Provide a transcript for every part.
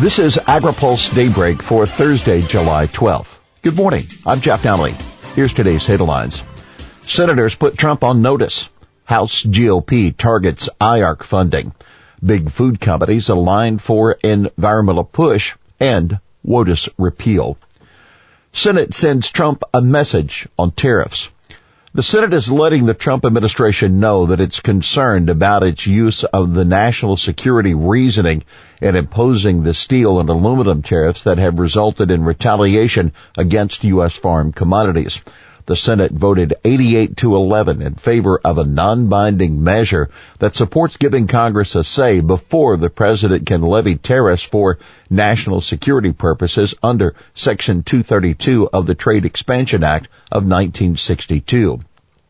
This is AgriPulse Daybreak for Thursday, July 12th. Good morning. I'm Jeff Nalley. Here's today's headlines. Senators put Trump on notice. House GOP targets IARC funding. Big food companies align for environmental push and WOTUS repeal. Senate sends Trump a message on tariffs. The Senate is letting the Trump administration know that it's concerned about its use of the national security reasoning in imposing the steel and aluminum tariffs that have resulted in retaliation against U.S. farm commodities. The Senate voted 88 to 11 in favor of a non-binding measure that supports giving Congress a say before the president can levy tariffs for national security purposes under Section 232 of the Trade Expansion Act of 1962.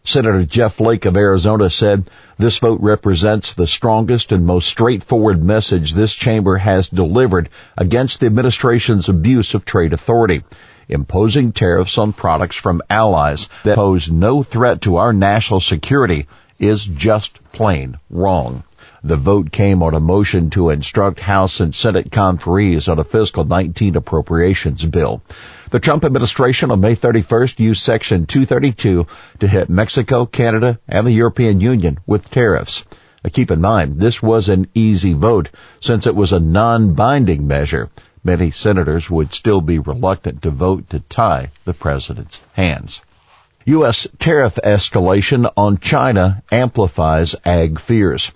Senator Jeff Flake of Arizona said this vote represents the strongest and most straightforward message this chamber has delivered against the administration's abuse of trade authority, imposing tariffs on products from allies that pose no threat to our national security is just plain wrong. The vote came on a motion to instruct House and Senate conferees on a fiscal 19 appropriations bill. The Trump administration on May 31st used Section 232 to hit Mexico, Canada, and the European Union with tariffs. Now keep in mind, this was an easy vote since it was a non-binding measure. Many senators would still be reluctant to vote to tie the president's hands. U.S. tariff escalation on China amplifies ag fears.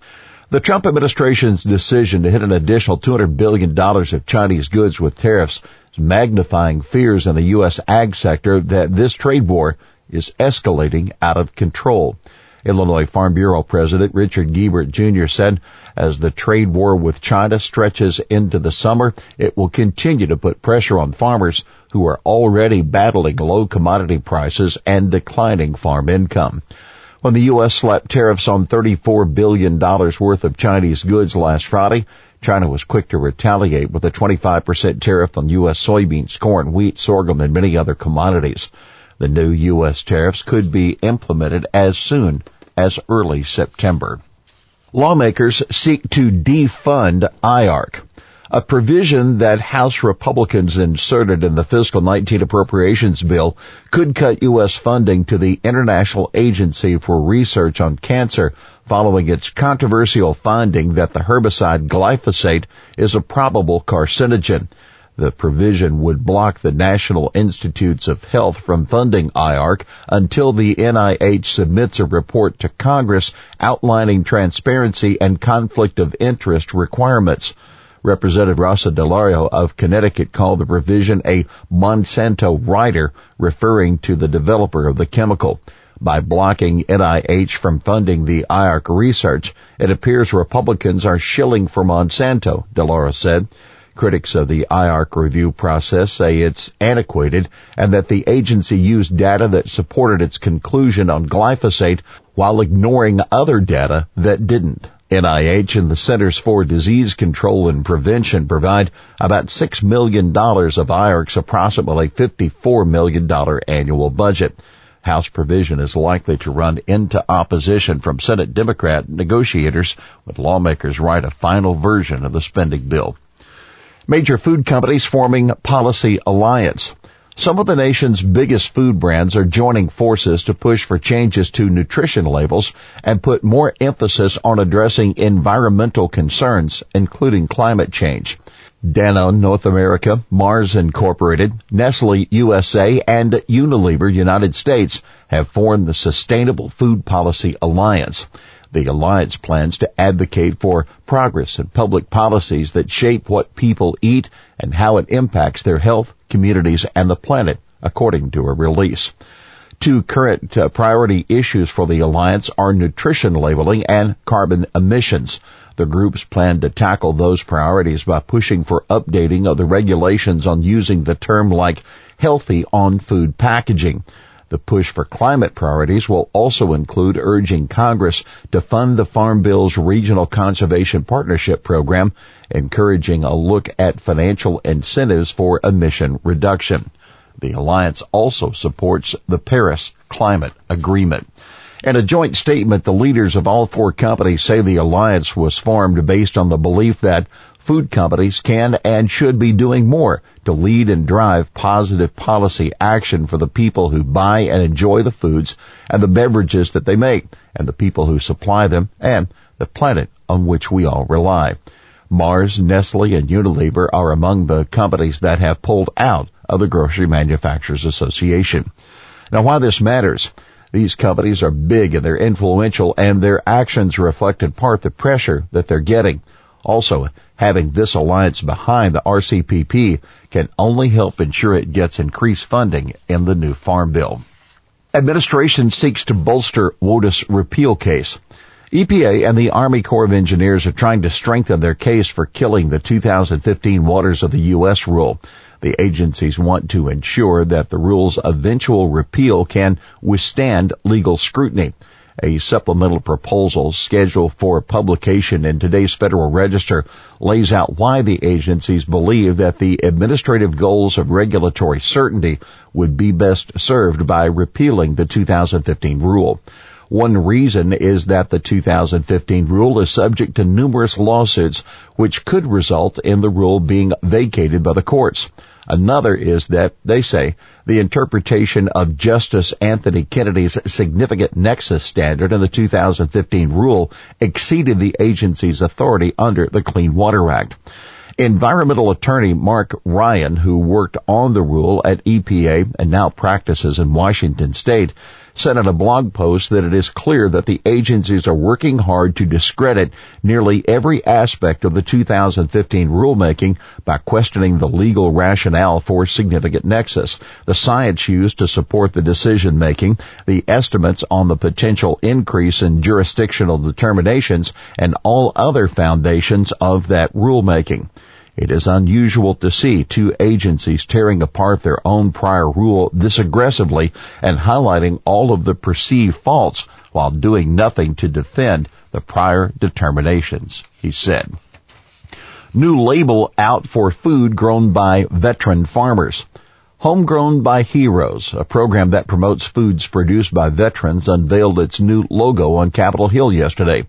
The Trump administration's decision to hit an additional $200 billion of Chinese goods with tariffs is magnifying fears in the U.S. ag sector that this trade war is escalating out of control. Illinois Farm Bureau President Richard Guebert Jr. said, as the trade war with China stretches into the summer, it will continue to put pressure on farmers who are already battling low commodity prices and declining farm income. When the U.S. slapped tariffs on $34 billion worth of Chinese goods last Friday, China was quick to retaliate with a 25% tariff on U.S. soybeans, corn, wheat, sorghum, and many other commodities. The new U.S. tariffs could be implemented as soon as early September. Lawmakers seek to defund IARC a provision that House Republicans inserted in the fiscal 19 appropriations bill could cut U.S. funding to the International Agency for Research on Cancer following its controversial finding that the herbicide glyphosate is a probable carcinogen. The provision would block the National Institutes of Health from funding IARC until the NIH submits a report to Congress outlining transparency and conflict of interest requirements. Representative Rosa DeLauro of Connecticut called the provision a Monsanto rider, referring to the developer of the chemical. By blocking NIH from funding the IARC research, it appears Republicans are shilling for Monsanto, DeLauro said. Critics of the IARC review process say it's antiquated and that the agency used data that supported its conclusion on glyphosate while ignoring other data that didn't. NIH and the Centers for Disease Control and Prevention provide about $6 million of IARC's approximately $54 million annual budget. House provision is likely to run into opposition from Senate Democrat negotiators with lawmakers write a final version of the spending bill. Major food companies forming policy alliance. Some of the nation's biggest food brands are joining forces to push for changes to nutrition labels and put more emphasis on addressing environmental concerns, including climate change. Danone North America, Mars Incorporated, Nestle USA, and Unilever United States have formed the Sustainable Food Policy Alliance. The alliance plans to advocate for progress in public policies that shape what people eat and how it impacts their health, communities, and the planet, according to a release. Two current uh, priority issues for the alliance are nutrition labeling and carbon emissions. The groups plan to tackle those priorities by pushing for updating of the regulations on using the term like healthy on food packaging. The push for climate priorities will also include urging Congress to fund the Farm Bill's Regional Conservation Partnership Program, encouraging a look at financial incentives for emission reduction. The alliance also supports the Paris Climate Agreement. In a joint statement, the leaders of all four companies say the alliance was formed based on the belief that Food companies can and should be doing more to lead and drive positive policy action for the people who buy and enjoy the foods and the beverages that they make and the people who supply them and the planet on which we all rely. Mars, Nestle, and Unilever are among the companies that have pulled out of the Grocery Manufacturers Association. Now why this matters, these companies are big and they're influential and their actions reflect in part the pressure that they're getting. Also, having this alliance behind the RCPP can only help ensure it gets increased funding in the new farm bill. Administration seeks to bolster WOTUS repeal case. EPA and the Army Corps of Engineers are trying to strengthen their case for killing the 2015 Waters of the U.S. rule. The agencies want to ensure that the rule's eventual repeal can withstand legal scrutiny. A supplemental proposal scheduled for publication in today's Federal Register lays out why the agencies believe that the administrative goals of regulatory certainty would be best served by repealing the 2015 rule. One reason is that the 2015 rule is subject to numerous lawsuits which could result in the rule being vacated by the courts. Another is that, they say, the interpretation of Justice Anthony Kennedy's significant nexus standard in the 2015 rule exceeded the agency's authority under the Clean Water Act. Environmental attorney Mark Ryan, who worked on the rule at EPA and now practices in Washington state, said in a blog post that it is clear that the agencies are working hard to discredit nearly every aspect of the 2015 rulemaking by questioning the legal rationale for significant nexus, the science used to support the decision making, the estimates on the potential increase in jurisdictional determinations, and all other foundations of that rulemaking. It is unusual to see two agencies tearing apart their own prior rule this aggressively and highlighting all of the perceived faults while doing nothing to defend the prior determinations, he said. New label out for food grown by veteran farmers. Homegrown by Heroes, a program that promotes foods produced by veterans, unveiled its new logo on Capitol Hill yesterday.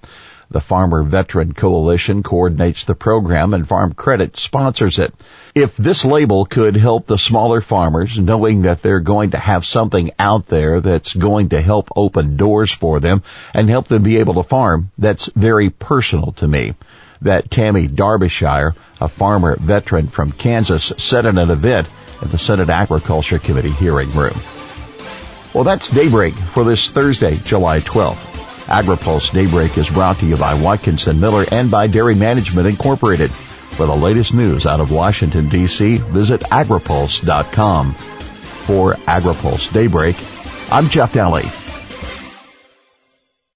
The Farmer Veteran Coalition coordinates the program and Farm Credit sponsors it. If this label could help the smaller farmers knowing that they're going to have something out there that's going to help open doors for them and help them be able to farm, that's very personal to me. That Tammy Darbyshire, a farmer veteran from Kansas, said in an event at the Senate Agriculture Committee hearing room. Well, that's Daybreak for this Thursday, July 12th. AgriPulse Daybreak is brought to you by Watkinson Miller and by Dairy Management Incorporated. For the latest news out of Washington, D.C., visit agripulse.com. For AgriPulse Daybreak, I'm Jeff Nalley.